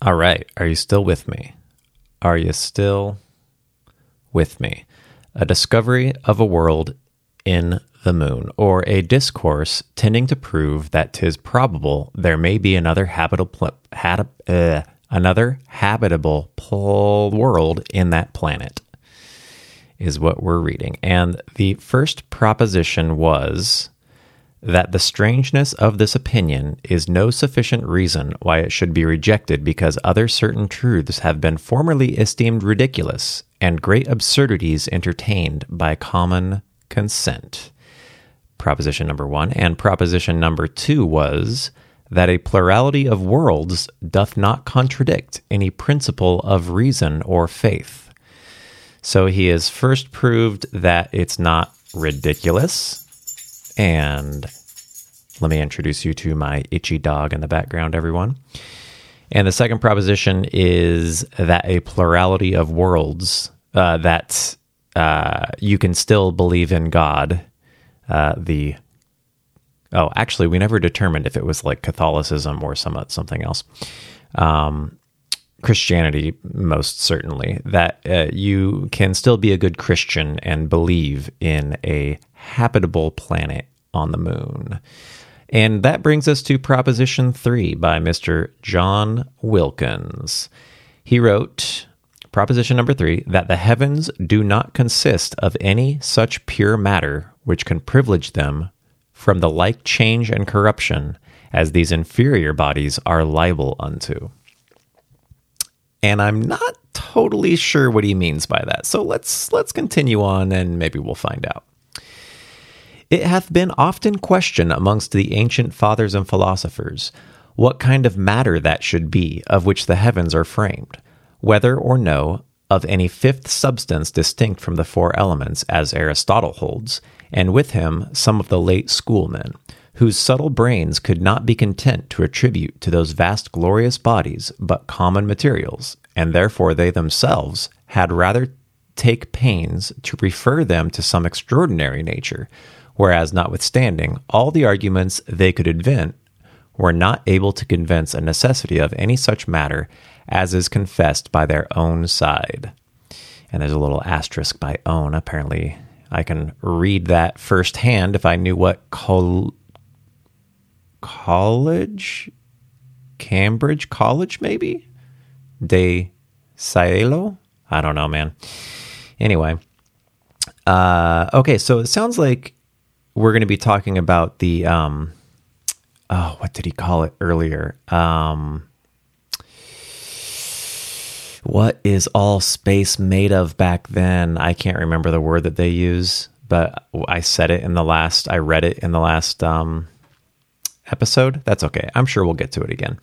All right. Are you still with me? Are you still with me? A discovery of a world in the moon, or a discourse tending to prove that 'tis probable there may be another habitable, had, uh, another habitable pl- world in that planet, is what we're reading. And the first proposition was that the strangeness of this opinion is no sufficient reason why it should be rejected because other certain truths have been formerly esteemed ridiculous and great absurdities entertained by common consent. Proposition number one. And proposition number two was that a plurality of worlds doth not contradict any principle of reason or faith. So he has first proved that it's not ridiculous and let me introduce you to my itchy dog in the background, everyone. And the second proposition is that a plurality of worlds, uh, that uh, you can still believe in God. Uh, the oh, actually, we never determined if it was like Catholicism or some something else. Um, Christianity, most certainly, that uh, you can still be a good Christian and believe in a habitable planet on the moon. And that brings us to Proposition 3 by Mr. John Wilkins. He wrote, Proposition number 3, that the heavens do not consist of any such pure matter which can privilege them from the like change and corruption as these inferior bodies are liable unto. And I'm not totally sure what he means by that. So let's let's continue on and maybe we'll find out. It hath been often questioned amongst the ancient fathers and philosophers what kind of matter that should be of which the heavens are framed, whether or no of any fifth substance distinct from the four elements, as Aristotle holds, and with him some of the late schoolmen, whose subtle brains could not be content to attribute to those vast glorious bodies but common materials, and therefore they themselves had rather take pains to refer them to some extraordinary nature whereas, notwithstanding all the arguments they could invent, were not able to convince a necessity of any such matter as is confessed by their own side. And there's a little asterisk by own. Apparently, I can read that firsthand if I knew what col- college, Cambridge College, maybe de Caelo. I don't know, man. Anyway, uh, okay, so it sounds like we're going to be talking about the um, oh, what did he call it earlier? Um, what is all space made of back then? I can't remember the word that they use, but I said it in the last. I read it in the last um, episode. That's okay. I'm sure we'll get to it again.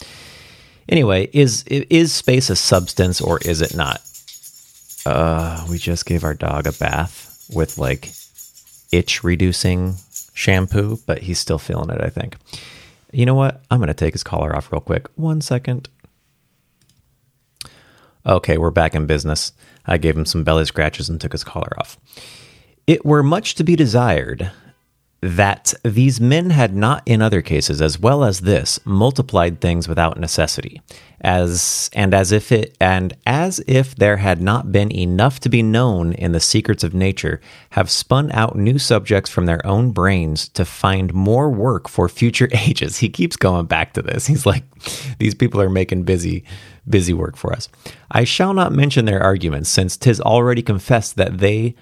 Anyway, is is space a substance or is it not? Uh, we just gave our dog a bath with like itch reducing shampoo, but he's still feeling it, I think. You know what? I'm going to take his collar off real quick. One second. Okay, we're back in business. I gave him some belly scratches and took his collar off. It were much to be desired that these men had not in other cases as well as this multiplied things without necessity. As and as if it and as if there had not been enough to be known in the secrets of nature have spun out new subjects from their own brains to find more work for future ages. He keeps going back to this. He's like these people are making busy busy work for us. I shall not mention their arguments since tis already confessed that they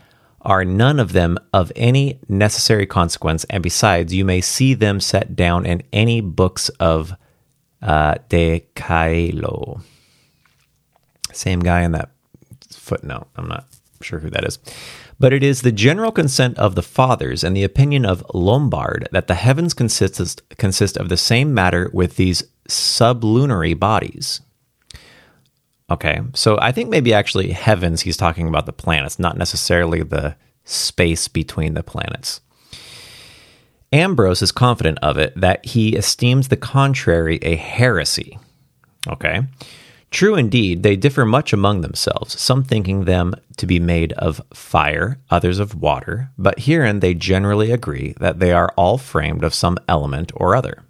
are none of them of any necessary consequence, and besides, you may see them set down in any books of uh, De Caelo. Same guy in that footnote. I'm not sure who that is. But it is the general consent of the fathers and the opinion of Lombard that the heavens consist, consist of the same matter with these sublunary bodies. Okay, so I think maybe actually heavens, he's talking about the planets, not necessarily the space between the planets. Ambrose is confident of it that he esteems the contrary a heresy. Okay. True indeed, they differ much among themselves, some thinking them to be made of fire, others of water, but herein they generally agree that they are all framed of some element or other.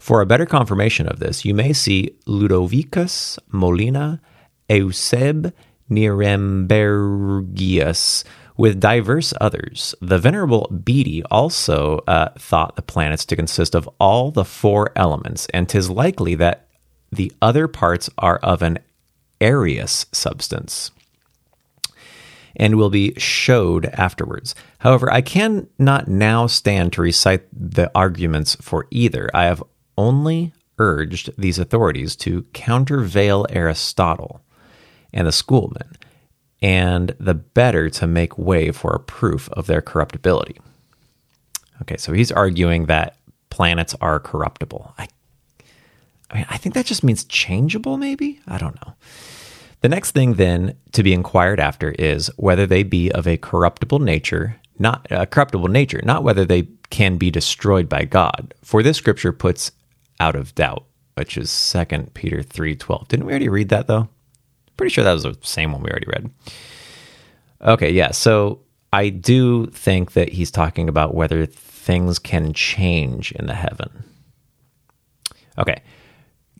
For a better confirmation of this, you may see Ludovicus Molina Euseb Nierembergius with diverse others. The Venerable Bede also uh, thought the planets to consist of all the four elements, and 'tis likely that the other parts are of an areous substance and will be showed afterwards. However, I cannot now stand to recite the arguments for either. I have only urged these authorities to countervail Aristotle and the schoolmen, and the better to make way for a proof of their corruptibility. Okay, so he's arguing that planets are corruptible. I, I mean, I think that just means changeable, maybe? I don't know. The next thing then to be inquired after is whether they be of a corruptible nature, not a corruptible nature, not whether they can be destroyed by God. For this scripture puts out of doubt, which is Second Peter 3:12. Didn't we already read that though? Pretty sure that was the same one we already read. Okay, yeah. So I do think that he's talking about whether things can change in the heaven. Okay.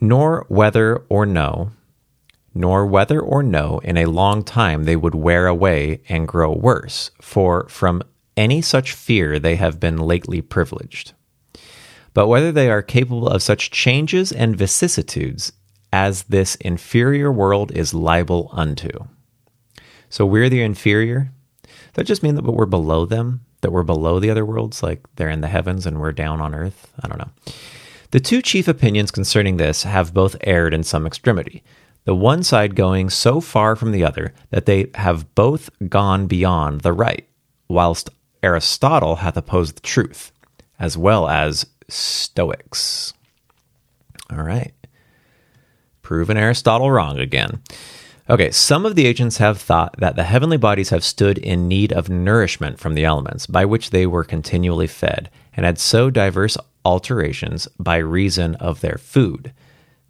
Nor whether or no, nor whether or no in a long time they would wear away and grow worse, for from any such fear they have been lately privileged. But whether they are capable of such changes and vicissitudes as this inferior world is liable unto. So we're the inferior. That just mean that we're below them? That we're below the other worlds, like they're in the heavens and we're down on earth? I don't know. The two chief opinions concerning this have both erred in some extremity the one side going so far from the other that they have both gone beyond the right, whilst Aristotle hath opposed the truth, as well as Stoics. All right. Proven Aristotle wrong again. Okay, some of the ancients have thought that the heavenly bodies have stood in need of nourishment from the elements, by which they were continually fed, and had so diverse alterations by reason of their food.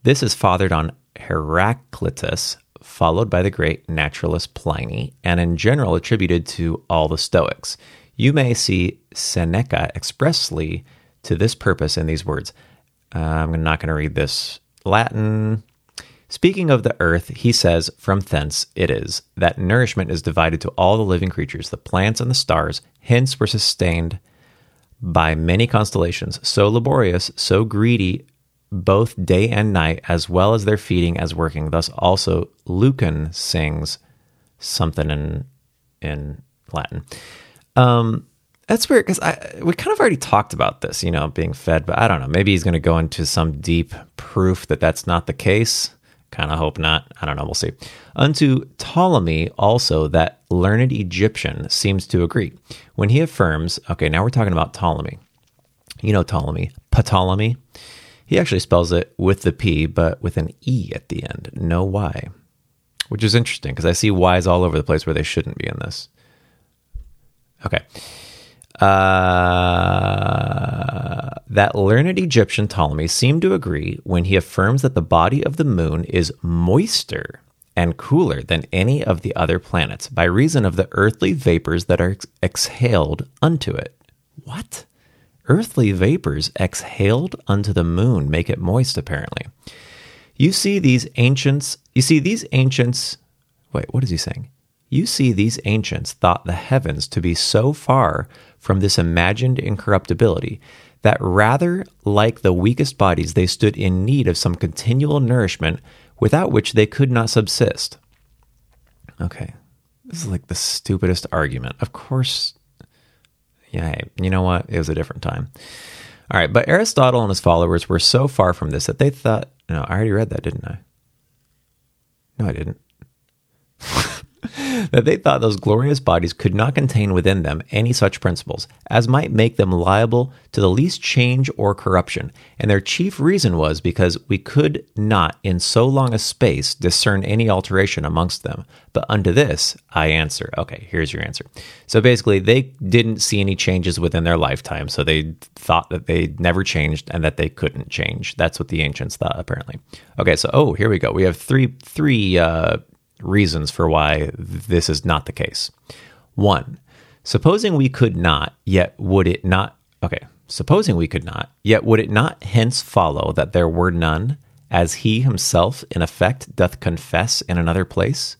This is fathered on Heraclitus, followed by the great naturalist Pliny, and in general attributed to all the Stoics. You may see Seneca expressly to this purpose in these words. Uh, I'm not going to read this Latin. Speaking of the earth, he says, From thence it is that nourishment is divided to all the living creatures, the plants and the stars, hence were sustained by many constellations, so laborious, so greedy both day and night, as well as their feeding as working. Thus, also Lucan sings something in in Latin. Um, that's weird because we kind of already talked about this, you know, being fed, but I don't know. Maybe he's going to go into some deep proof that that's not the case. Kind of hope not. I don't know. We'll see. Unto Ptolemy also, that learned Egyptian seems to agree when he affirms. Okay, now we're talking about Ptolemy. You know Ptolemy, Ptolemy. He actually spells it with the P, but with an E at the end, no Y, which is interesting because I see Y's all over the place where they shouldn't be in this. Okay. Uh, that learned Egyptian Ptolemy seemed to agree when he affirms that the body of the moon is moister and cooler than any of the other planets by reason of the earthly vapors that are ex- exhaled unto it. What? Earthly vapors exhaled unto the moon make it moist, apparently. You see these ancients, you see these ancients, wait, what is he saying? You see these ancients thought the heavens to be so far from this imagined incorruptibility that rather like the weakest bodies they stood in need of some continual nourishment without which they could not subsist. Okay, this is like the stupidest argument. Of course, yeah, you know what? It was a different time. All right, but Aristotle and his followers were so far from this that they thought, no, I already read that, didn't I? No, I didn't. that they thought those glorious bodies could not contain within them any such principles as might make them liable to the least change or corruption. And their chief reason was because we could not in so long a space discern any alteration amongst them. But unto this I answer. Okay, here's your answer. So basically, they didn't see any changes within their lifetime, so they thought that they never changed and that they couldn't change. That's what the ancients thought, apparently. Okay, so oh, here we go. We have three three uh, reasons for why this is not the case. One, supposing we could not, yet would it not? Okay, supposing we could not, yet would it not hence follow that there were none, as he himself in effect doth confess in another place?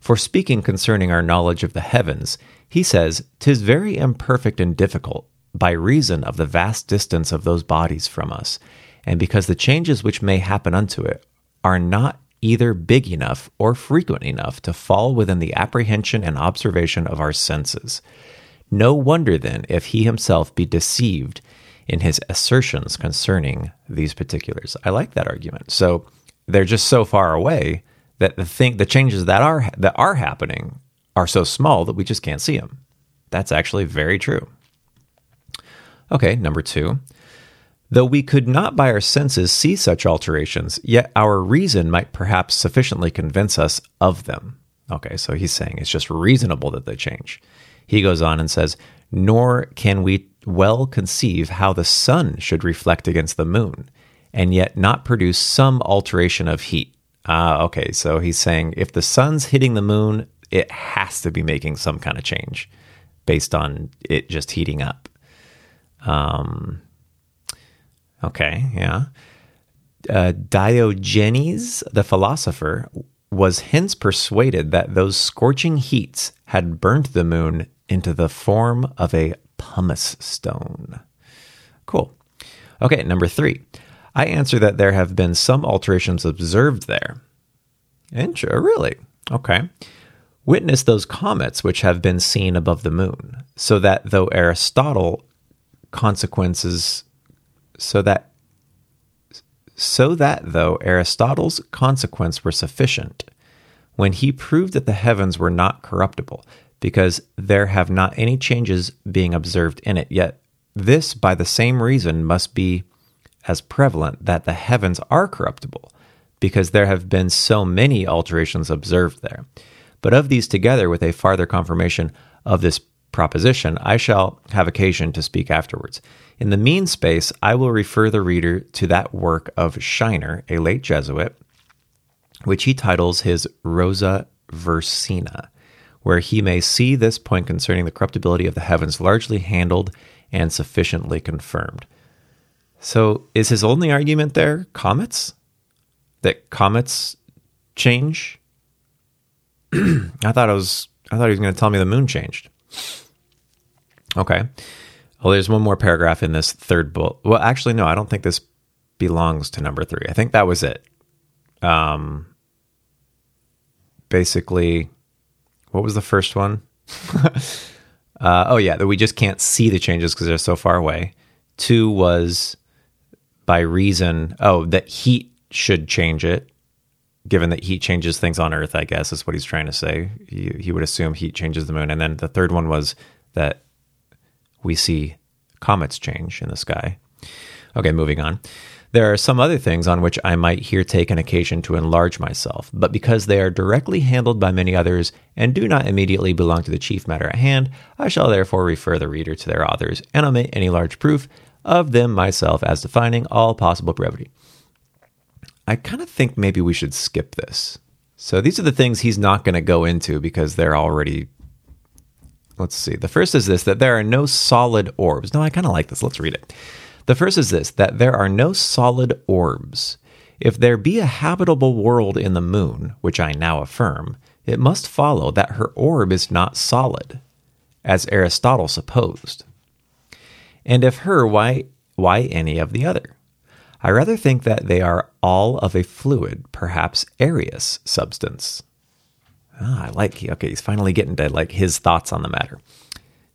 For speaking concerning our knowledge of the heavens, he says, "'Tis very imperfect and difficult, by reason of the vast distance of those bodies from us, and because the changes which may happen unto it are not either big enough or frequent enough to fall within the apprehension and observation of our senses. No wonder then if he himself be deceived in his assertions concerning these particulars. I like that argument. So they're just so far away that the thing the changes that are that are happening are so small that we just can't see them. That's actually very true. Okay, number 2. Though we could not by our senses see such alterations, yet our reason might perhaps sufficiently convince us of them. Okay, so he's saying it's just reasonable that they change. He goes on and says, Nor can we well conceive how the sun should reflect against the moon, and yet not produce some alteration of heat. Ah, uh, okay, so he's saying if the sun's hitting the moon, it has to be making some kind of change based on it just heating up. Um, Okay, yeah. Uh, Diogenes, the philosopher, was hence persuaded that those scorching heats had burnt the moon into the form of a pumice stone. Cool. Okay, number three. I answer that there have been some alterations observed there. Intro, really? Okay. Witness those comets which have been seen above the moon, so that though Aristotle consequences so that so that though Aristotle's consequence were sufficient, when he proved that the heavens were not corruptible, because there have not any changes being observed in it, yet this by the same reason must be as prevalent that the heavens are corruptible, because there have been so many alterations observed there. But of these together with a farther confirmation of this proposition, I shall have occasion to speak afterwards. In the mean space, I will refer the reader to that work of Scheiner, a late Jesuit, which he titles his Rosa Ursina, where he may see this point concerning the corruptibility of the heavens largely handled and sufficiently confirmed. So, is his only argument there comets? That comets change? I thought I was I thought he was going to tell me the moon changed. Okay. Well, there's one more paragraph in this third bullet. Well, actually, no, I don't think this belongs to number three. I think that was it. Um, basically, what was the first one? uh, oh, yeah, that we just can't see the changes because they're so far away. Two was by reason, oh, that heat should change it, given that heat changes things on Earth, I guess is what he's trying to say. He, he would assume heat changes the moon. And then the third one was that we see comets change in the sky. Okay, moving on. There are some other things on which I might here take an occasion to enlarge myself, but because they are directly handled by many others and do not immediately belong to the chief matter at hand, I shall therefore refer the reader to their authors and omit any large proof of them myself as defining all possible brevity. I kind of think maybe we should skip this. So these are the things he's not going to go into because they're already Let's see. The first is this that there are no solid orbs. No, I kind of like this. Let's read it. The first is this that there are no solid orbs. If there be a habitable world in the moon, which I now affirm, it must follow that her orb is not solid, as Aristotle supposed. And if her, why, why any of the other? I rather think that they are all of a fluid, perhaps areous substance. Ah, I like, okay, he's finally getting to like his thoughts on the matter.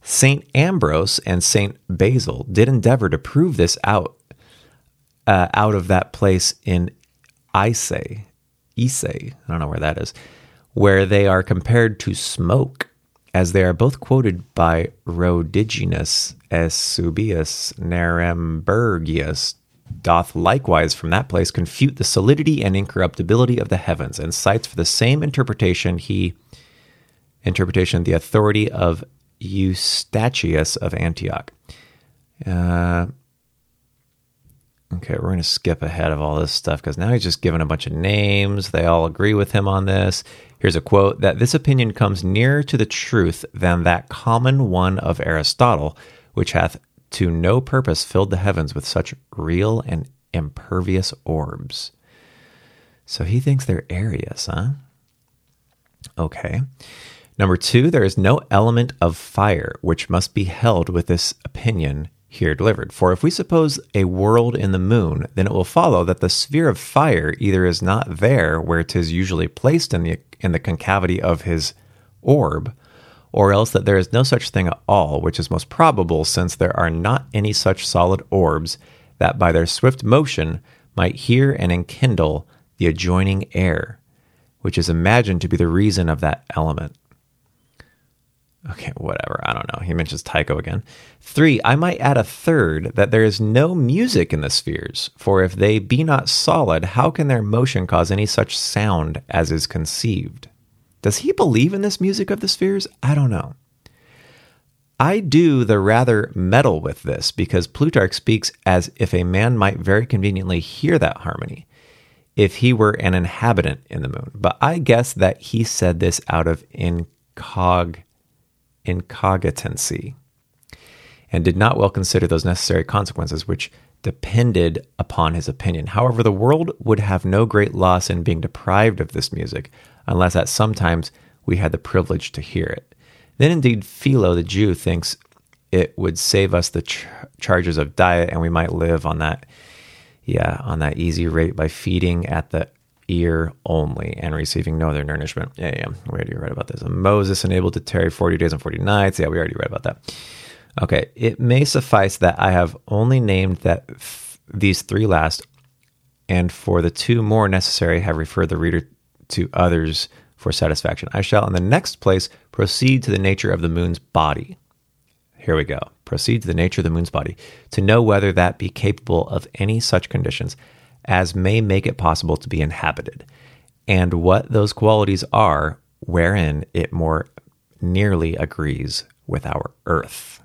St. Ambrose and St. Basil did endeavor to prove this out uh, out of that place in Isay, Isay, I don't know where that is, where they are compared to smoke, as they are both quoted by Rhodiginus Eusebius Nierembergius doth likewise from that place confute the solidity and incorruptibility of the heavens, and cites for the same interpretation he interpretation the authority of Eustachius of Antioch. Uh, okay, we're going to skip ahead of all this stuff because now he's just given a bunch of names. They all agree with him on this. Here's a quote that this opinion comes nearer to the truth than that common one of Aristotle, which hath to no purpose filled the heavens with such real and impervious orbs. So he thinks they're areas, huh? Okay. Number two, there is no element of fire which must be held with this opinion here delivered. For if we suppose a world in the moon, then it will follow that the sphere of fire either is not there where it is usually placed in the in the concavity of his orb, or else that there is no such thing at all, which is most probable, since there are not any such solid orbs that by their swift motion might hear and enkindle the adjoining air, which is imagined to be the reason of that element. Okay, whatever. I don't know. He mentions Tycho again. Three, I might add a third that there is no music in the spheres, for if they be not solid, how can their motion cause any such sound as is conceived? Does he believe in this music of the spheres? I don't know. I do the rather meddle with this because Plutarch speaks as if a man might very conveniently hear that harmony if he were an inhabitant in the moon. But I guess that he said this out of incog incogitancy and did not well consider those necessary consequences which depended upon his opinion. However, the world would have no great loss in being deprived of this music, unless at some times we had the privilege to hear it. Then indeed, Philo the Jew thinks it would save us the ch- charges of diet, and we might live on that, yeah, on that easy rate by feeding at the ear only and receiving no other nourishment. Yeah, yeah, we already read about this. And Moses enabled to tarry 40 days and 40 nights. Yeah, we already read about that. Okay, it may suffice that I have only named that f- these three last, and for the two more necessary, have referred the reader to others for satisfaction. I shall, in the next place, proceed to the nature of the moon's body. Here we go. Proceed to the nature of the moon's body to know whether that be capable of any such conditions as may make it possible to be inhabited, and what those qualities are wherein it more nearly agrees with our earth.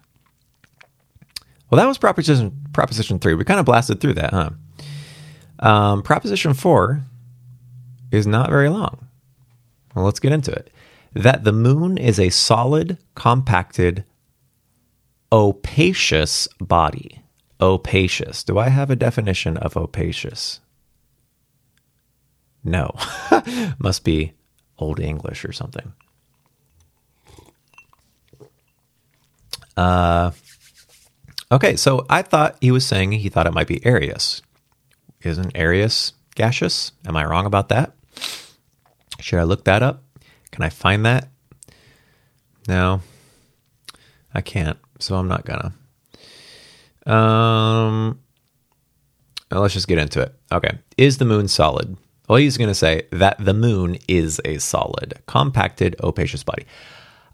Well, that was proposition proposition three. We kind of blasted through that, huh? Um, proposition four is not very long. Well, let's get into it. That the moon is a solid, compacted, opacious body. Opacious. Do I have a definition of opacious? No. Must be Old English or something. Uh, okay, so I thought he was saying he thought it might be Arius. Isn't Arius gaseous? Am I wrong about that? Should I look that up? Can I find that? No, I can't, so I'm not gonna. Um, let's just get into it. Okay. Is the moon solid? Well, he's going to say that the moon is a solid, compacted, opacious body.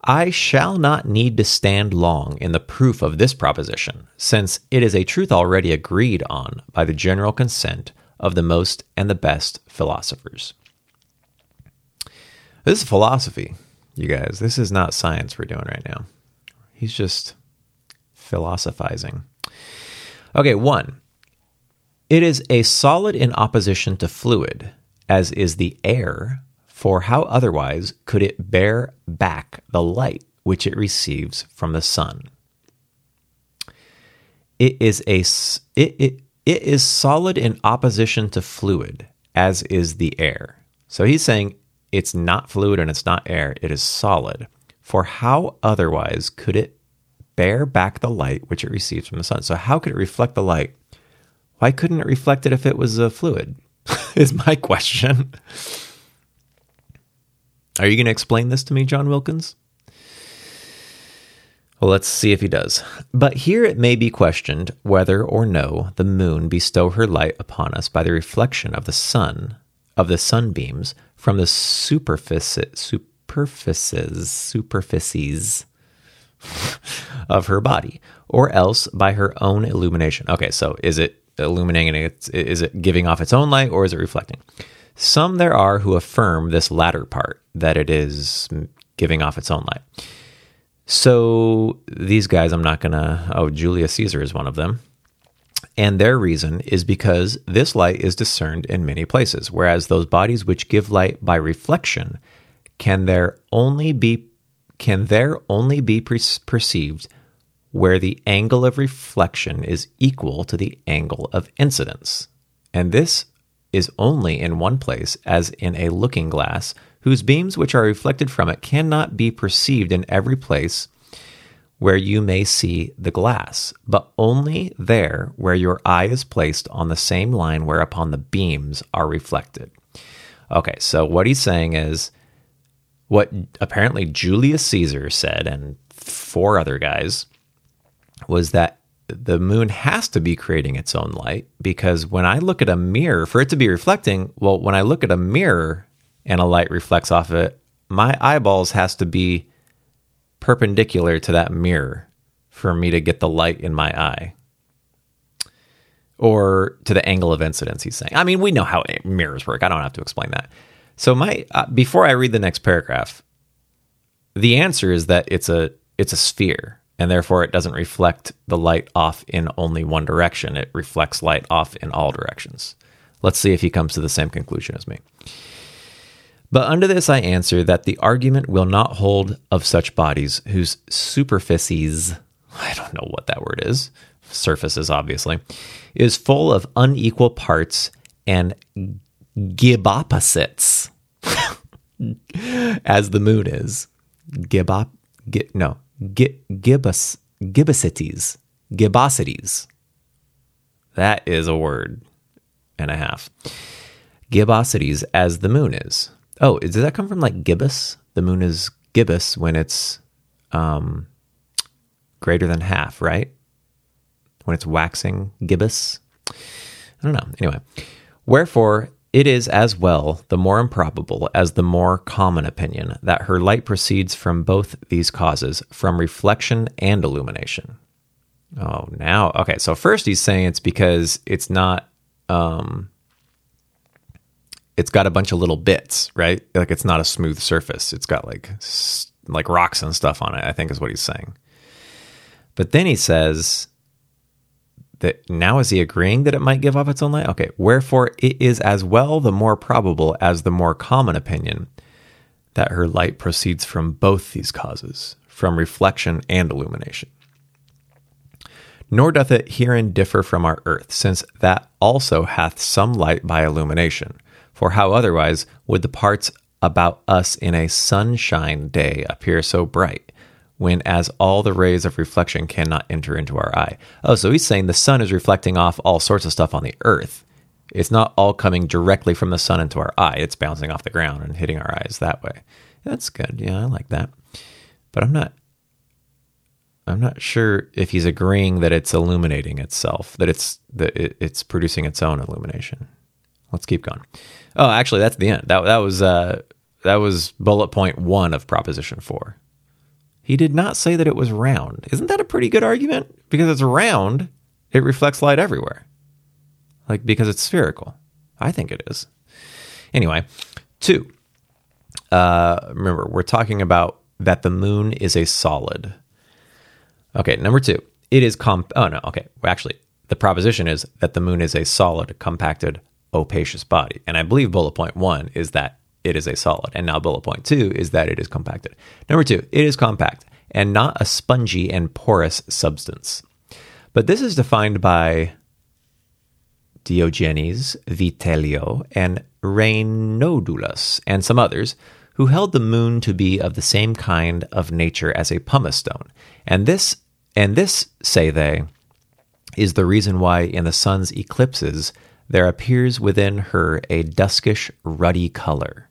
I shall not need to stand long in the proof of this proposition, since it is a truth already agreed on by the general consent of the most and the best philosophers. This is philosophy, you guys. This is not science we're doing right now. He's just philosophizing. Okay, one. It is a solid in opposition to fluid, as is the air, for how otherwise could it bear back the light which it receives from the sun? It is a it, it, it is solid in opposition to fluid, as is the air. So he's saying it's not fluid and it's not air, it is solid. For how otherwise could it bear back the light which it receives from the sun. So, how could it reflect the light? Why couldn't it reflect it if it was a fluid? is my question. Are you going to explain this to me, John Wilkins? Well, let's see if he does. But here it may be questioned whether or no the moon bestow her light upon us by the reflection of the sun, of the sunbeams from the superficie, superfices, superficies of her body, or else by her own illumination. Okay, so is it illuminating it? Is it giving off its own light, or is it reflecting? Some there are who affirm this latter part, that it is giving off its own light. So these guys, I'm not to, oh, Julius Caesar is one of them. And their reason is because this light is discerned in many places, whereas those bodies which give light by reflection can there only be can there only be perceived where the angle of reflection is equal to the angle of incidence. And this is only in one place, as in a looking glass, whose beams which are reflected from it cannot be perceived in every place where you may see the glass, but only there where your eye is placed on the same line whereupon the beams are reflected. Okay, so what he's saying is what apparently Julius Caesar said, and four other guys, was that the moon has to be creating its own light because when I look at a mirror, for it to be reflecting, well, when I look at a mirror and a light reflects off of it, my eyeballs has to be perpendicular to that mirror for me to get the light in my eye. Or to the angle of incidence he's saying. I mean we know how mirrors work. I don't have to explain that. So my uh, before i read the next paragraph the answer is that it's a it's a sphere and therefore it doesn't reflect the light off in only one direction. It reflects light off in all directions. Let's see if he comes to the same conclusion as me but unto this I answer that the argument will not hold of such bodies whose superficies, I don't know what that word is, surfaces obviously, is full of unequal parts and gibopposites, as the moon is. Gibop, gi, no, gi, gibbous, gibbosities, gibbosities. That is a word and a half. Gibbosities as the moon is. Oh, does that come from like gibbous? The moon is gibbous when it's um, greater than half, right? When it's waxing gibbous. I don't know. Anyway, wherefore it is as well the more improbable as the more common opinion that her light proceeds from both these causes, from reflection and illumination. Oh, now okay. So first he's saying it's because it's not um, it's got a bunch of little bits, right? Like it's not a smooth surface. It's got like like rocks and stuff on it. I think is what he's saying. But then he says that now is he agreeing that it might give off its own light? Okay, wherefore it is as well the more probable as the more common opinion that her light proceeds from both these causes, from reflection and illumination. Nor doth it herein differ from our earth, since that also hath some light by illumination for how otherwise would the parts about us in a sunshine day appear so bright, when as all the rays of reflection cannot enter into our eye? Oh, so he's saying the sun is reflecting off all sorts of stuff on the earth. It's not all coming directly from the sun into our eye, it's bouncing off the ground and hitting our eyes that way. That's good. Yeah, I like that. But I'm not I'm not sure if he's agreeing that it's illuminating itself, that it's that it's producing its own illumination. Let's keep going. Oh, actually, that's the end. That that was uh, that was bullet point one of proposition four. He did not say that it was round. Isn't that a pretty good argument? Because it's round, it reflects light everywhere. Like because it's spherical. I think it is. Anyway, two. Uh, remember, we're talking about that the moon is a solid. Okay, number two. It is comp. Oh no. Okay, actually, the proposition is that the moon is a solid, compacted opacious body. And I believe bullet point one is that it is a solid. And now bullet point two is that it is compacted. Number two, it is compact and not a spongy and porous substance. But this is defined by Diogenes, Vitellio, and Reinodulus, and some others, who held the moon to be of the same kind of nature as a pumice stone. And this, and this, say they, is the reason why in the sun's eclipses there appears within her a duskish, ruddy color,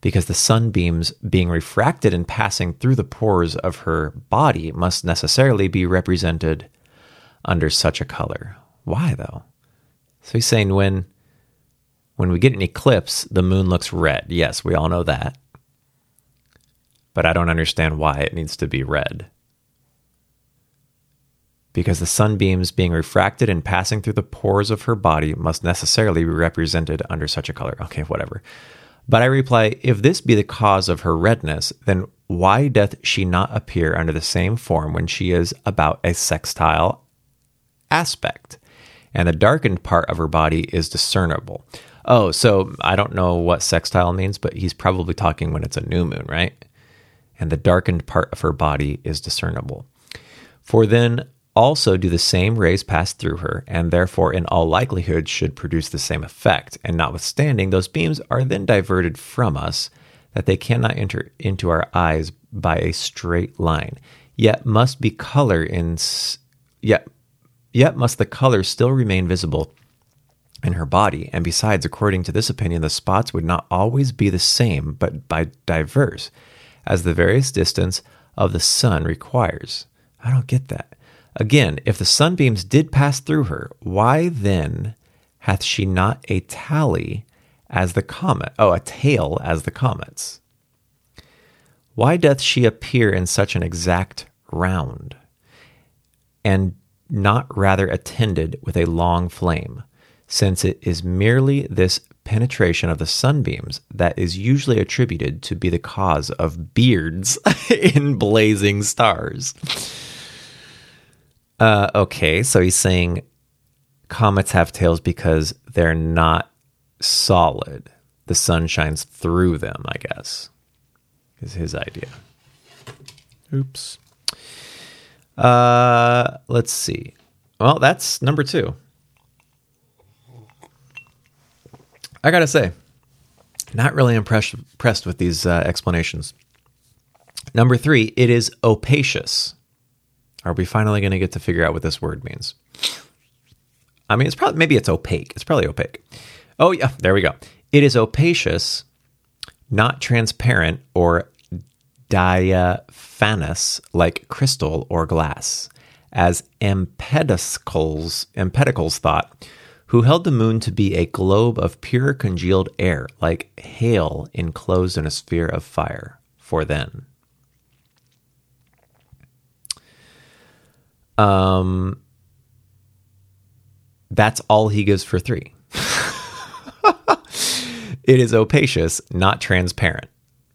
because the sunbeams being refracted and passing through the pores of her body must necessarily be represented under such a color. Why, though? So he's saying when when we get an eclipse, the moon looks red. Yes, we all know that. But I don't understand why it needs to be red because the sunbeams being refracted and passing through the pores of her body must necessarily be represented under such a color. Okay, whatever. But I reply, if this be the cause of her redness, then why doth she not appear under the same form when she is about a sextile aspect, and the darkened part of her body is discernible? Oh, so I don't know what sextile means, but he's probably talking when it's a new moon, right? And the darkened part of her body is discernible. For then also do the same rays pass through her, and therefore in all likelihood should produce the same effect. And notwithstanding, those beams are then diverted from us, that they cannot enter into our eyes by a straight line, yet must be color in yet yet must the color still remain visible in her body. And besides, according to this opinion, the spots would not always be the same, but by diverse, as the various distance of the sun requires. I don't get that. Again, if the sunbeams did pass through her, why then hath she not a tally as the comet? Oh, a tail as the comets. Why doth she appear in such an exact round, and not rather attended with a long flame? since it is merely this penetration of the sunbeams that is usually attributed to be the cause of beards in blazing stars. Uh, okay, so he's saying comets have tails because they're not solid. The sun shines through them, I guess, is his idea. Oops. Uh, let's see. Well, that's number two. I gotta say, not really impressed, impressed with these uh, explanations. Number three, it is opacious. Are we finally going to get to figure out what this word means? I mean, it's probably maybe it's opaque. It's probably opaque. Oh yeah, there we go. It is opacious, not transparent or diaphanous like crystal or glass, as Empedocles, Empedocles thought who held the moon to be a globe of pure congealed air, like hail enclosed in a sphere of fire, for then. Um, that's all he gives for three. it is opacious, not transparent,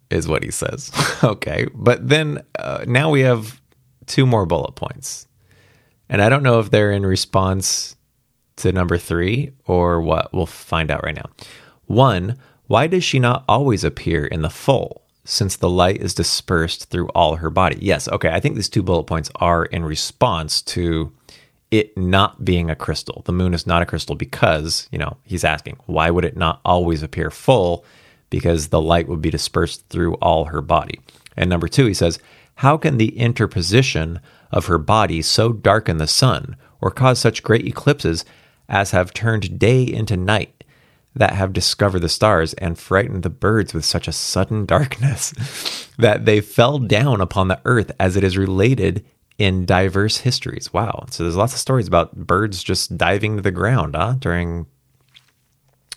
is what he says. okay, but then uh, now we have two more bullet points. And I don't know if they're in response to number three or what? We'll find out right now. One, why does she not always appear in the full since the light is dispersed through all her body? Yes, okay, I think these two bullet points are in response to it not being a crystal. The moon is not a crystal because, you know, he's asking, why would it not always appear full? Because the light would be dispersed through all her body. And number two, he says, how can the interposition of her body so darken the sun or cause such great eclipses as have turned day into night, that have discovered the stars and frightened the birds with such a sudden darkness that they fell down upon the earth as it is related in diverse histories. Wow. So there's lots of stories about birds just diving to the ground huh, during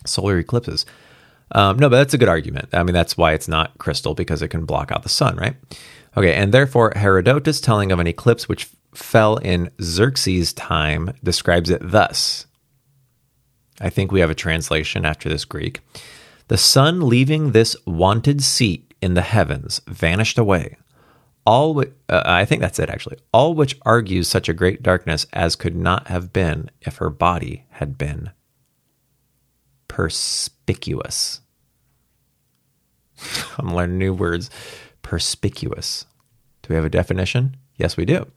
solar eclipses. Um, no, but that's a good argument. I mean, that's why it's not crystal because it can block out the sun, right? Okay, and therefore Herodotus telling of an eclipse which fell in Xerxes' time describes it thus I think we have a translation after this Greek. The sun leaving this wanted seat in the heavens vanished away. All w- uh, I think that's it actually. All which argues such a great darkness as could not have been if her body had been perspicuous. I'm learning new words. Perspicuous. Do we have a definition? Yes, we do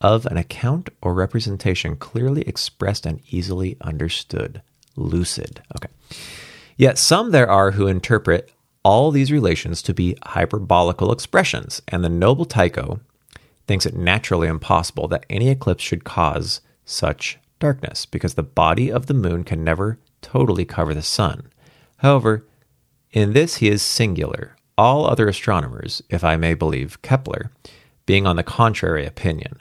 of an account or representation clearly expressed and easily understood. Lucid. Okay. Yet some there are who interpret all these relations to be hyperbolical expressions, and the noble Tycho thinks it naturally impossible that any eclipse should cause such darkness, because the body of the moon can never totally cover the sun. However, in this he is singular. All other astronomers, if I may believe Kepler, being on the contrary opinion,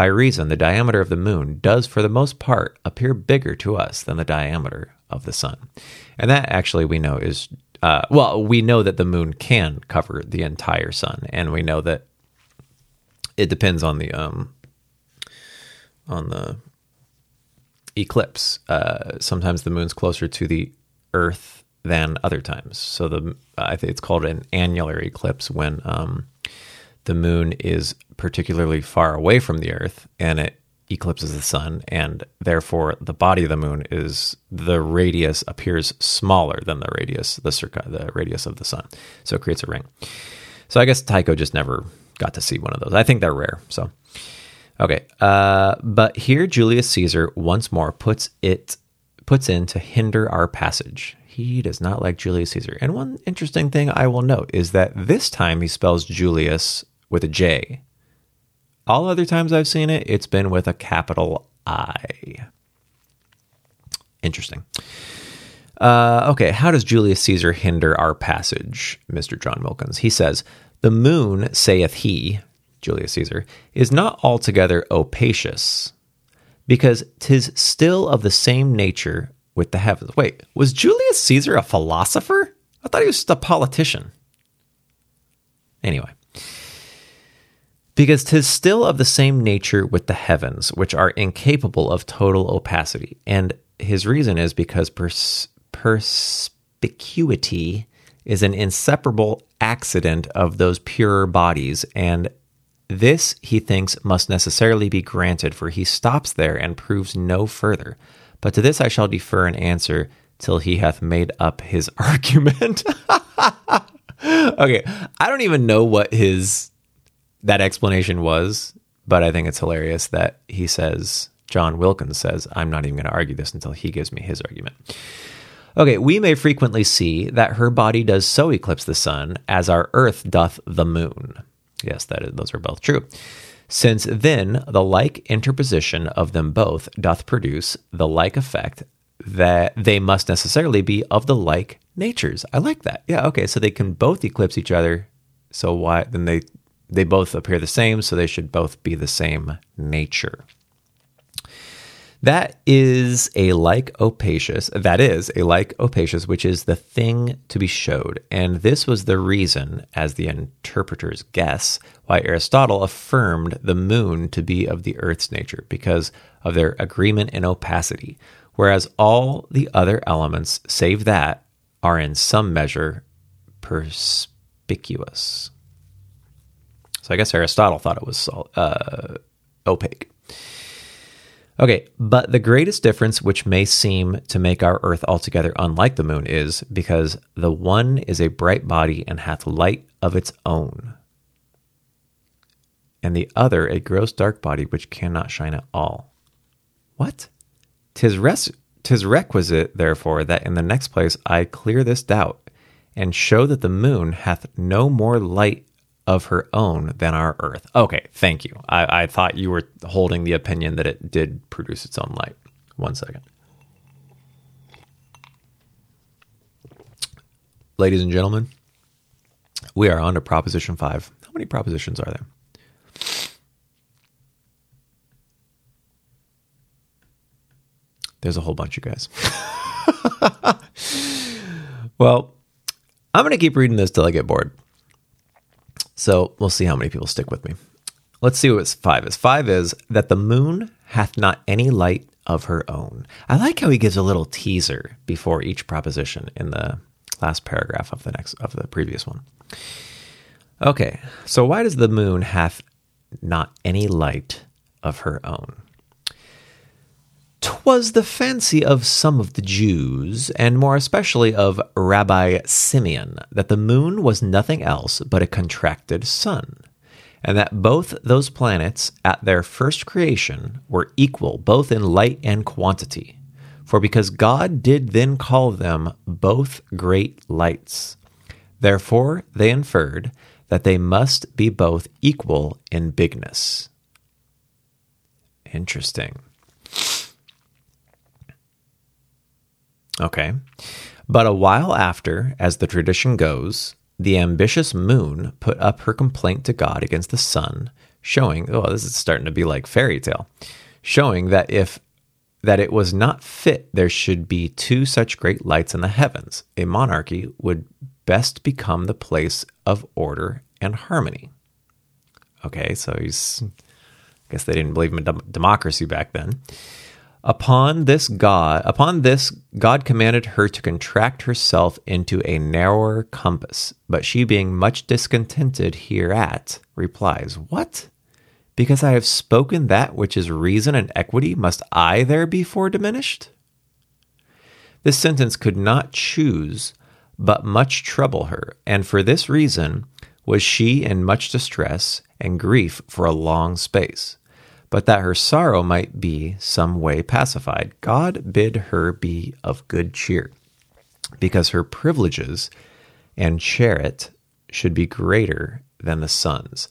by reason, the diameter of the moon does, for the most part, appear bigger to us than the diameter of the sun. And that actually we know is, uh, well, we know that the moon can cover the entire sun, and we know that it depends on the um, on the eclipse. Uh, sometimes the moon's closer to the Earth than other times. So the I think it's called an annular eclipse when um, the moon is particularly far away from the Earth and it eclipses the sun, and therefore the body of the moon is the radius appears smaller than the radius the circa the radius of the sun, so it creates a ring. So I guess Tycho just never got to see one of those. I think they're rare. So, okay. Uh, but here Julius Caesar once more puts it puts in to hinder our passage. He does not like Julius Caesar. And one interesting thing I will note is that this time he spells Julius with a J. All other times I've seen it, it's been with a capital I. Interesting. Uh, okay, how does Julius Caesar hinder our passage, Mr. John Wilkins? He says, The moon, saith he, Julius Caesar, is not altogether opacious, because 'tis still of the same nature with the heavens. Wait, was Julius Caesar a philosopher? I thought he was just a politician. Anyway, because 'tis still of the same nature with the heavens, which are incapable of total opacity. And his reason is because pers- perspicuity is an inseparable accident of those purer bodies, and this he thinks must necessarily be granted, for he stops there and proves no further. But to this I shall defer an answer till he hath made up his argument. okay, I don't even know what his that explanation was, but I think it's hilarious that he says John Wilkins says, I'm not even going to argue this until he gives me his argument. Okay, we may frequently see that her body does so eclipse the sun as our earth doth the moon. Yes, that is, those are both true. Since then the like interposition of them both doth produce the like effect, that they must necessarily be of the like natures. I like that. Yeah, okay, so they can both eclipse each other. So why then they they both appear the same, so they should both be the same nature. That is a like opacious, that is a like opacious, which is the thing to be showed. And this was the reason, as the interpreters guess, why Aristotle affirmed the moon to be of the earth's nature, because of their agreement in opacity, whereas all the other elements, save that, are in some measure perspicuous. I guess Aristotle thought it was uh, opaque. Okay, but the greatest difference which may seem to make our earth altogether unlike the moon is because the one is a bright body and hath light of its own, and the other a gross dark body which cannot shine at all. What? Tis, res- tis requisite, therefore, that in the next place I clear this doubt, and show that the moon hath no more light of her own than our Earth. Okay, thank you. I, I thought you were holding the opinion that it did produce its own light. One second. Ladies and gentlemen, we are on to Proposition 5. How many propositions are there? There's a whole bunch, you guys. well, I'm going to keep reading this till I get bored. So we'll see how many people stick with me. Let's see what five is. Five is that the moon hath not any light of her own. I like how he gives a little teaser before each proposition in the last paragraph of the next of the previous one. Okay, so why does the moon hath not any light of her own? 'Twas the fancy of some of the Jews, and more especially of Rabbi Simeon, that the moon was nothing else but a contracted sun, and that both those planets at their first creation were equal both in light and quantity. For because God did then call them both great lights, therefore they inferred that they must be both equal in bigness. Interesting. Okay. But a while after, as the tradition goes, the ambitious moon put up her complaint to God against the sun, showing, oh, this is starting to be like fairy tale, showing that if that it was not fit there should be two such great lights in the heavens, a monarchy would best become the place of order and harmony. Okay, so he's, I guess they didn't believe in democracy back then. Upon this God, upon this God commanded her to contract herself into a narrower compass, but she being much discontented hereat, replies, What? Because I have spoken that which is reason and equity, must I there be fore diminished? This sentence could not choose but much trouble her, and for this reason was she in much distress, and grief for a long space. But that her sorrow might be some way pacified, God bid her be of good cheer, because her privileges and chariot should be greater than the sun's.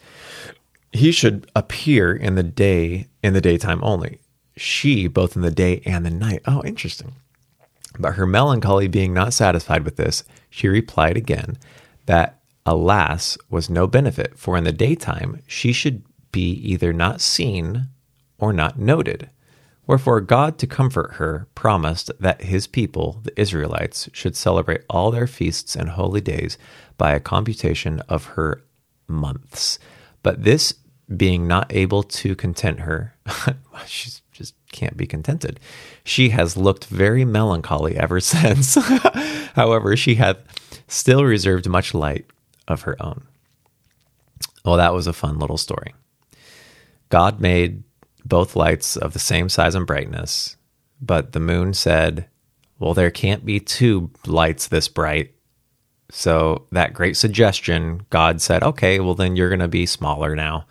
He should appear in the day in the daytime only. She both in the day and the night. Oh, interesting. But her melancholy being not satisfied with this, she replied again that alas was no benefit, for in the daytime she should be either not seen or not noted. Wherefore God, to comfort her, promised that his people, the Israelites, should celebrate all their feasts and holy days by a computation of her months. But this being not able to content her, she just can't be contented. She has looked very melancholy ever since. However, she hath still reserved much light of her own. Well, that was a fun little story. God made both lights of the same size and brightness, but the moon said, Well, there can't be two lights this bright. So, that great suggestion, God said, Okay, well, then you're going to be smaller now.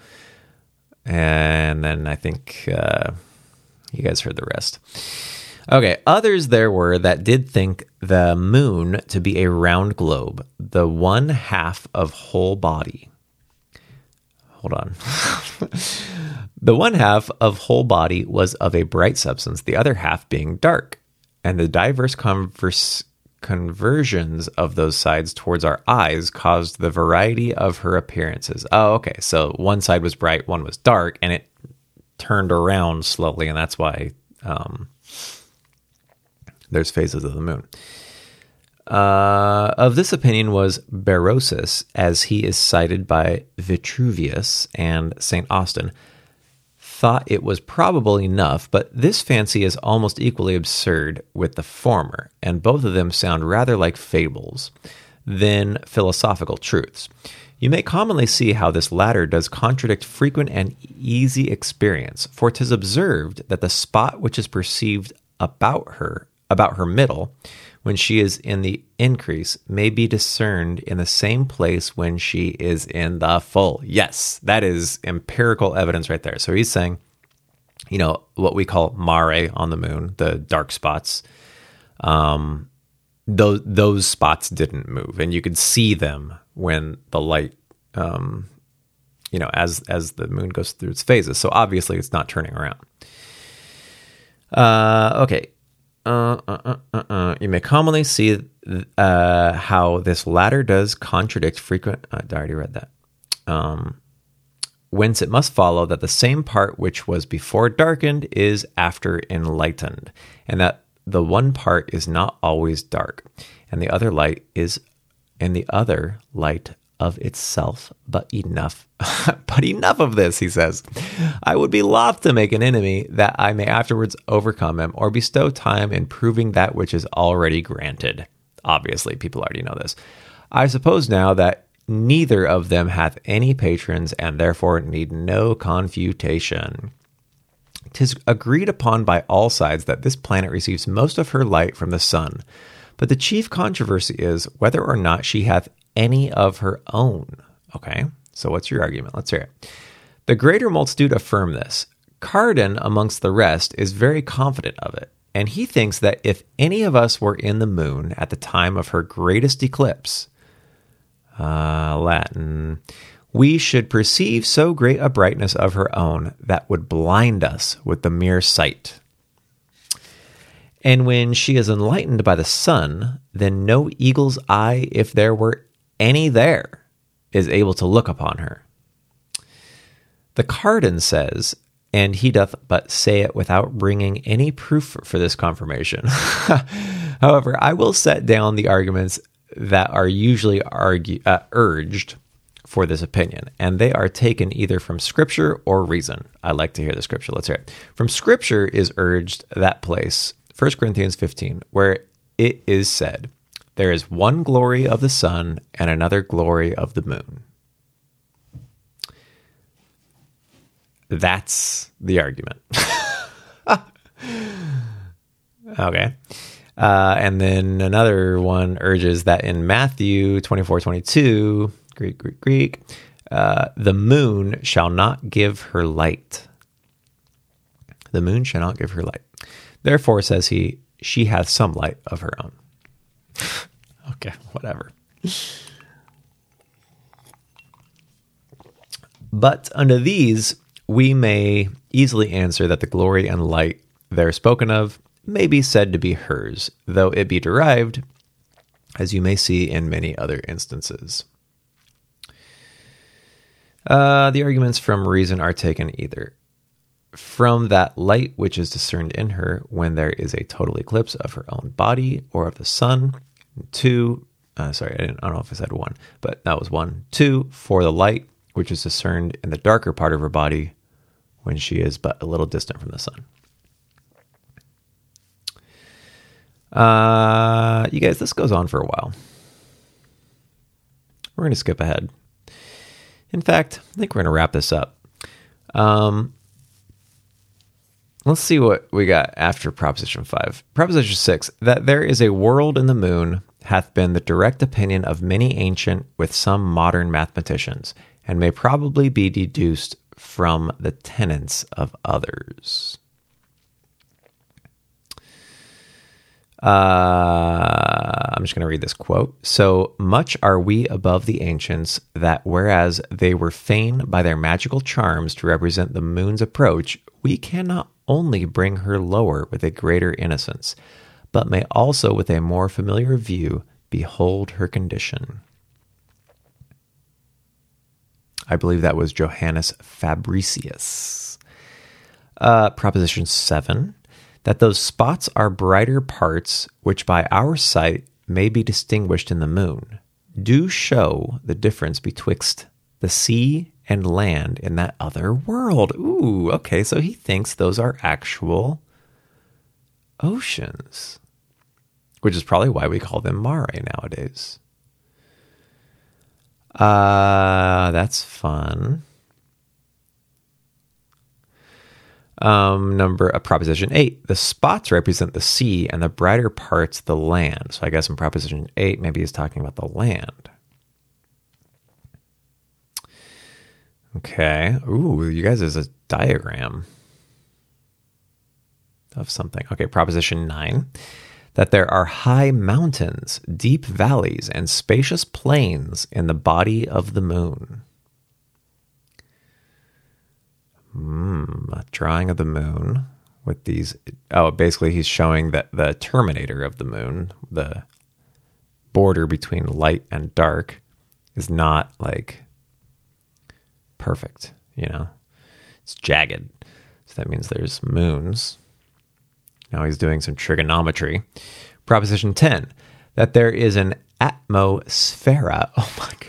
And then I think uh, you guys heard the rest. Okay, others there were that did think the moon to be a round globe, the one half of whole body. Hold on. the one half of whole body was of a bright substance, the other half being dark. And the diverse converse, conversions of those sides towards our eyes caused the variety of her appearances. Oh, okay. So one side was bright, one was dark, and it turned around slowly, and that's why um, there's phases of the moon. Uh, of this opinion was Berosus, as he is cited by Vitruvius and St. Austin. Thought it was probable enough, but this fancy is almost equally absurd with the former, and both of them sound rather like fables than philosophical truths. You may commonly see how this latter does contradict frequent and easy experience, for 'tis observed that the spot which is perceived about her about her middle, when she is in the increase, may be discerned in the same place when she is in the full. Yes, that is empirical evidence right there. So he's saying, you know, what we call mare on the moon, the dark spots. Um, those those spots didn't move, and you could see them when the light, um, you know, as as the moon goes through its phases. So obviously, it's not turning around. Uh, okay, uh, uh, uh, uh, you may commonly see uh, how this latter does contradict frequent. I already read that. Um, whence it must follow that the same part which was before darkened is after enlightened, and that the one part is not always dark, and the other light is, and the other light of itself, but enough, but enough of this, he says. I would be loth to make an enemy that I may afterwards overcome him or bestow time in proving that which is already granted. Obviously, people already know this. I suppose now that neither of them hath any patrons and therefore need no confutation. Tis agreed upon by all sides that this planet receives most of her light from the sun. But the chief controversy is whether or not she hath any of her own. Okay, so what's your argument? Let's hear it. The greater multitude affirm this. Cardan, amongst the rest, is very confident of it, and he thinks that if any of us were in the moon at the time of her greatest eclipse, uh, Latin, we should perceive so great a brightness of her own that would blind us with the mere sight. And when she is enlightened by the sun, then no eagle's eye, if there were any there is able to look upon her. The Cardan says, and he doth but say it without bringing any proof for this confirmation. However, I will set down the arguments that are usually argue, uh, urged for this opinion, and they are taken either from scripture or reason. I like to hear the scripture. Let's hear it. From scripture is urged that place, 1 Corinthians 15, where it is said, there is one glory of the sun and another glory of the moon. That's the argument. okay. Uh, and then another one urges that in Matthew 24 22, Greek, Greek, Greek, Uh, the moon shall not give her light. The moon shall not give her light. Therefore, says he, she hath some light of her own. okay, whatever. But under these, we may easily answer that the glory and light there spoken of may be said to be hers, though it be derived, as you may see in many other instances. Uh, the arguments from reason are taken either from that light which is discerned in her when there is a total eclipse of her own body or of the sun. Two, uh, sorry, I, I, don't know if I said one, but that was one. Two, for the light which is discerned in the darker part of her body when she is but a little distant from the sun. Uh, you guys, this goes on for a while. We're going to skip ahead. In fact, I think we're going to wrap this up. Um, let's see what we got after Proposition 5. Proposition 6 that there is a world in the moon hath been the direct opinion of many ancient with some modern mathematicians, and may probably be deduced from the tenets of others. Uh, I'm just going to read this quote. So much are we above the ancients that whereas they were fain by their magical charms to represent the moon's approach, we cannot only bring her lower with a greater innocence, but may also with a more familiar view behold her condition. I believe that was Johannes Fabricius. Uh, proposition 7 that those spots are brighter parts which by our sight may be distinguished in the moon, do show the difference betwixt the sea and land in that other world. Ooh, okay, so he thinks those are actual oceans, which is probably why we call them mare nowadays. Uh, that's fun. Um, number uh, proposition eight. The spots represent the sea and the brighter parts the land. So I guess in proposition eight, maybe he's talking about the land. Okay. Ooh, you guys, there's a diagram of something. Okay, proposition nine that there are high mountains, deep valleys, and spacious plains in the body of the moon. Hmm, drawing of the moon with these. Oh, basically, he's showing that the terminator of the moon, the border between light and dark, is not like perfect. You know, it's jagged. So that means there's moons now he's doing some trigonometry. Proposition 10 that there is an atmosphera. Oh my God.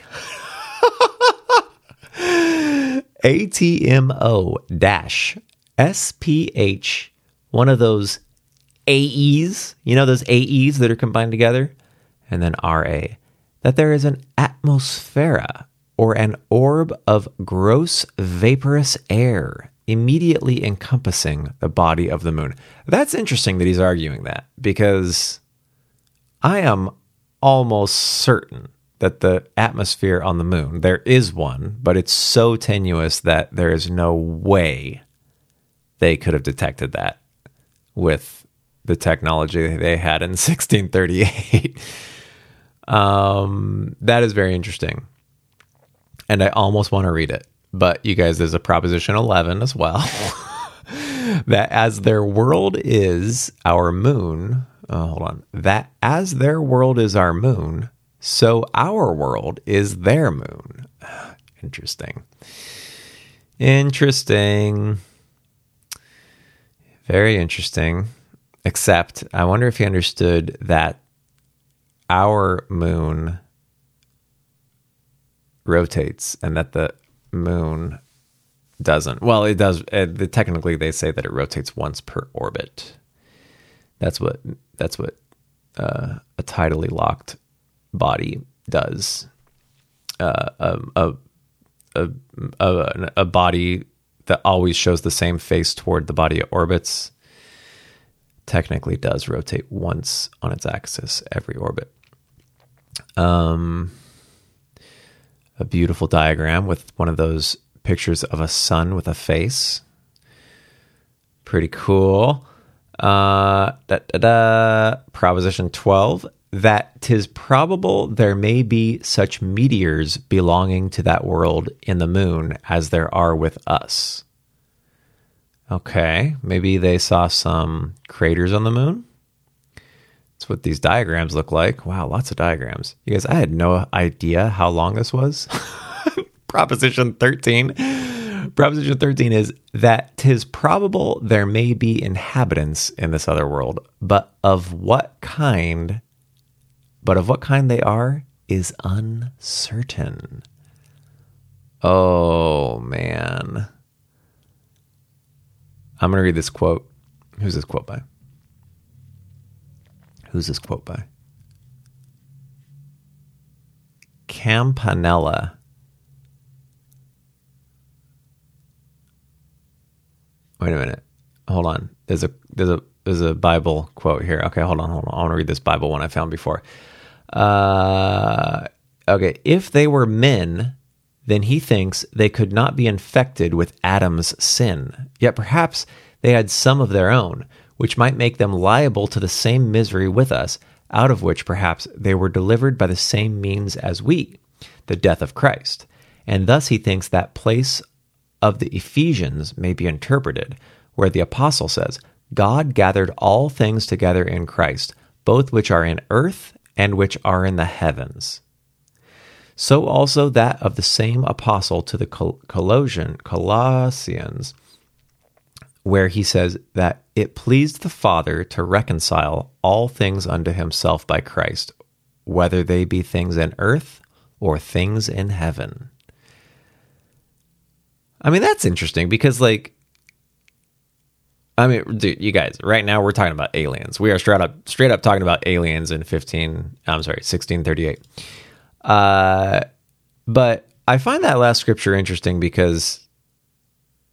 ATMO dash SPH, one of those AEs, you know, those AEs that are combined together, and then RA, that there is an atmosphera or an orb of gross vaporous air immediately encompassing the body of the moon. That's interesting that he's arguing that because I am almost certain that the atmosphere on the moon, there is one, but it's so tenuous that there is no way they could have detected that with the technology they had in 1638. um, that is very interesting. And I almost want to read it. But you guys, there's a Proposition 11 as well. that as their world is our moon, oh, hold on, that as their world is our moon, so our world is their moon. Interesting. Interesting. Very interesting. Except, I wonder if he understood that our moon rotates and that the moon doesn't. Well, it does. Uh, technically, they say that it rotates once per orbit. That's what that's what uh, a tidally locked body does. Uh, a, a, a, a body that always shows the same face toward the body it orbits technically does rotate once on its axis every orbit. Um, a beautiful diagram with one of those pictures of a sun with a face. Pretty cool. Uh. Proposition 12 that tis probable there may be such meteors belonging to that world in the moon as there are with us. Okay, maybe they saw some craters on the moon. That's what these diagrams look like. Wow, lots of diagrams. You guys, I had no idea how long this was. Proposition 13. Proposition 13 is that tis probable there may be inhabitants in this other world, but of what kind but of what kind they are is uncertain. Oh, man. I'm going to read this quote. Who's this quote by? Who's this quote by? Campanella. Wait a minute. Hold on. There's a there's a there's a Bible quote here. Okay, hold on, hold on. I want to read this Bible one I found before. Uh, okay, if they were men, then he thinks they could not be infected with Adam's sin. Yet perhaps they had some of their own, which might make them liable to the same misery with us, out of which perhaps they were delivered by the same means as we, the death of Christ. And thus he thinks that place of the Ephesians may be interpreted, where the apostle says, God gathered all things together in Christ, both which are in earth and which are in the heavens. So also that of the same apostle to the Colossian, Colossians, where he says that it pleased the Father to reconcile all things unto himself by Christ, whether they be things in earth or things in heaven. I mean, that's interesting because, like, I mean, dude, you guys, right now we're talking about aliens. We are straight up, straight up talking about aliens in 15, I'm sorry, 1638. Uh, but I find that last scripture interesting because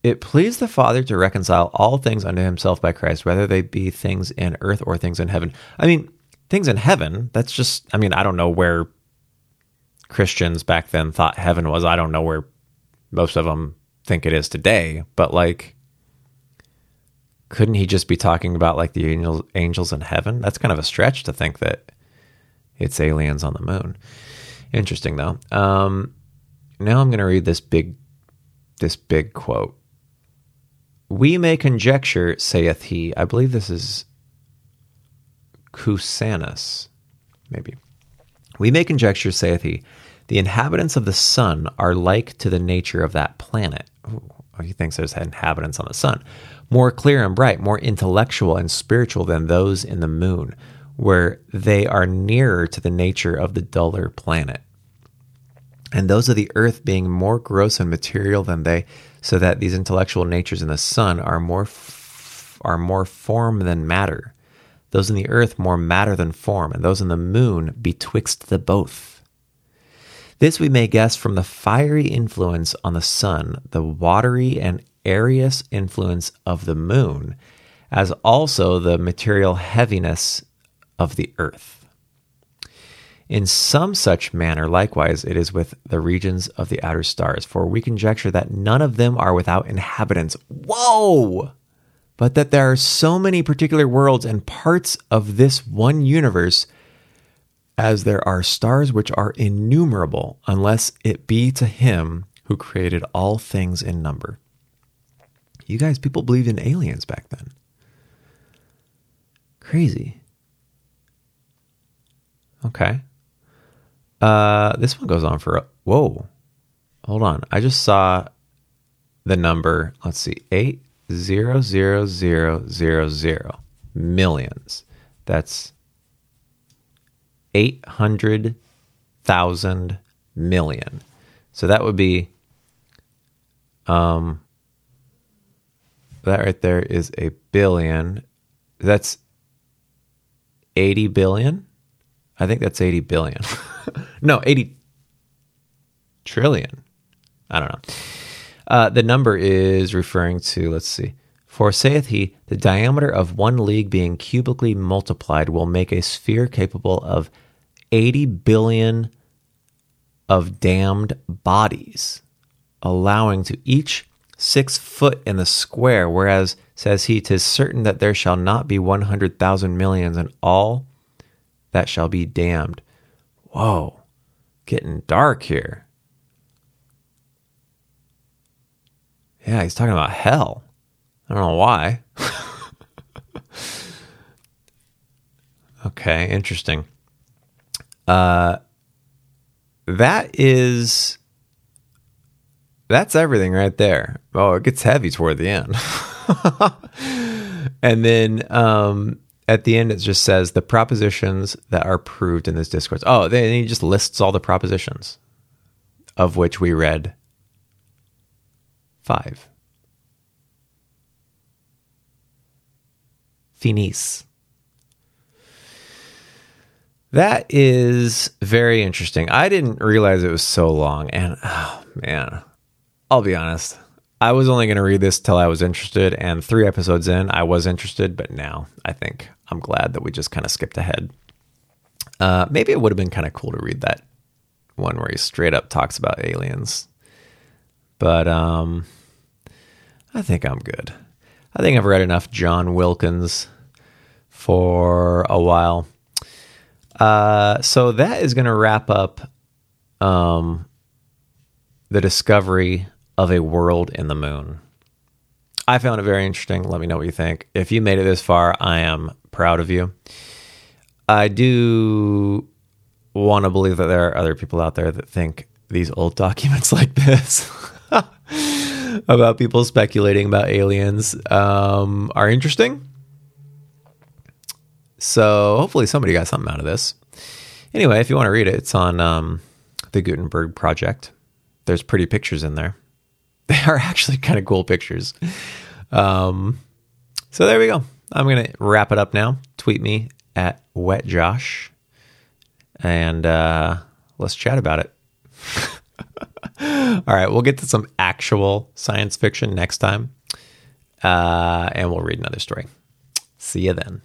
it pleased the Father to reconcile all things unto himself by Christ, whether they be things in earth or things in heaven. I mean, things in heaven, that's just, I mean, I don't know where Christians back then thought heaven was. I don't know where most of them think it is today, but like, couldn't he just be talking about like the angels angels in heaven? That's kind of a stretch to think that it's aliens on the moon. Interesting though. Um, now I'm going to read this big this big quote. We may conjecture, saith he. I believe this is Cusanus, maybe. We may conjecture, saith he, the inhabitants of the sun are like to the nature of that planet. Ooh, he thinks there's inhabitants on the sun more clear and bright, more intellectual and spiritual than those in the moon, where they are nearer to the nature of the duller planet. And those of the earth being more gross and material than they, so that these intellectual natures in the sun are more f- are more form than matter. Those in the earth more matter than form, and those in the moon betwixt the both. This we may guess from the fiery influence on the sun, the watery and areous influence of the moon, as also the material heaviness of the earth. In some such manner, likewise, it is with the regions of the outer stars, for we conjecture that none of them are without inhabitants. Whoa! But that there are so many particular worlds and parts of this one universe as there are stars which are innumerable, unless it be to him who created all things in number. You guys, people believed in aliens back then. Crazy. Okay. Uh, this one goes on for whoa. Hold on. I just saw the number. Let's see, eight zero zero zero zero zero millions. That's eight hundred thousand million. So that would be um that right there is a billion. That's 80 billion. I think that's 80 billion. no, 80 trillion. I don't know. Uh, the number is referring to, let's see. For saith he, the diameter of one league being cubically multiplied will make a sphere capable of 80 billion of damned bodies, allowing to each six foot in the square, whereas, says he, tis certain that there shall not be one hundred thousand millions, in all that shall be damned. Whoa, getting dark here. Yeah, he's talking about hell. I don't know why. okay, interesting. Uh, that is that's everything right there. Oh, it gets heavy toward the end. and then um, at the end, it just says the propositions that are proved in this discourse. Oh, then he just lists all the propositions, of which we read five. Finis. That is very interesting. I didn't realize it was so long. And oh, man, I'll be honest. I was only going to read this till I was interested. And three episodes in, I was interested. But now I think I'm glad that we just kind of skipped ahead. Uh, maybe it would have been kind of cool to read that one where he straight up talks about aliens. But um, I think I'm good. I think I've read enough John Wilkins for a while. Uh, so that is going to wrap up um, the discovery of a world in the moon. I found it very interesting. Let me know what you think. If you made it this far, I am proud of you. I do want to believe that there are other people out there that think these old documents like this about people speculating about aliens um, are interesting. So hopefully somebody got something out of this. Anyway, if you want to read it, it's on um, the Gutenberg Project. There's pretty pictures in there. They are actually kind of cool pictures. Um, so there we go. I'm to wrap it up now. Tweet me at wetjosh and uh, let's chat about it. All right, we'll get to some actual science fiction next time, uh, and we'll read another story. See you then.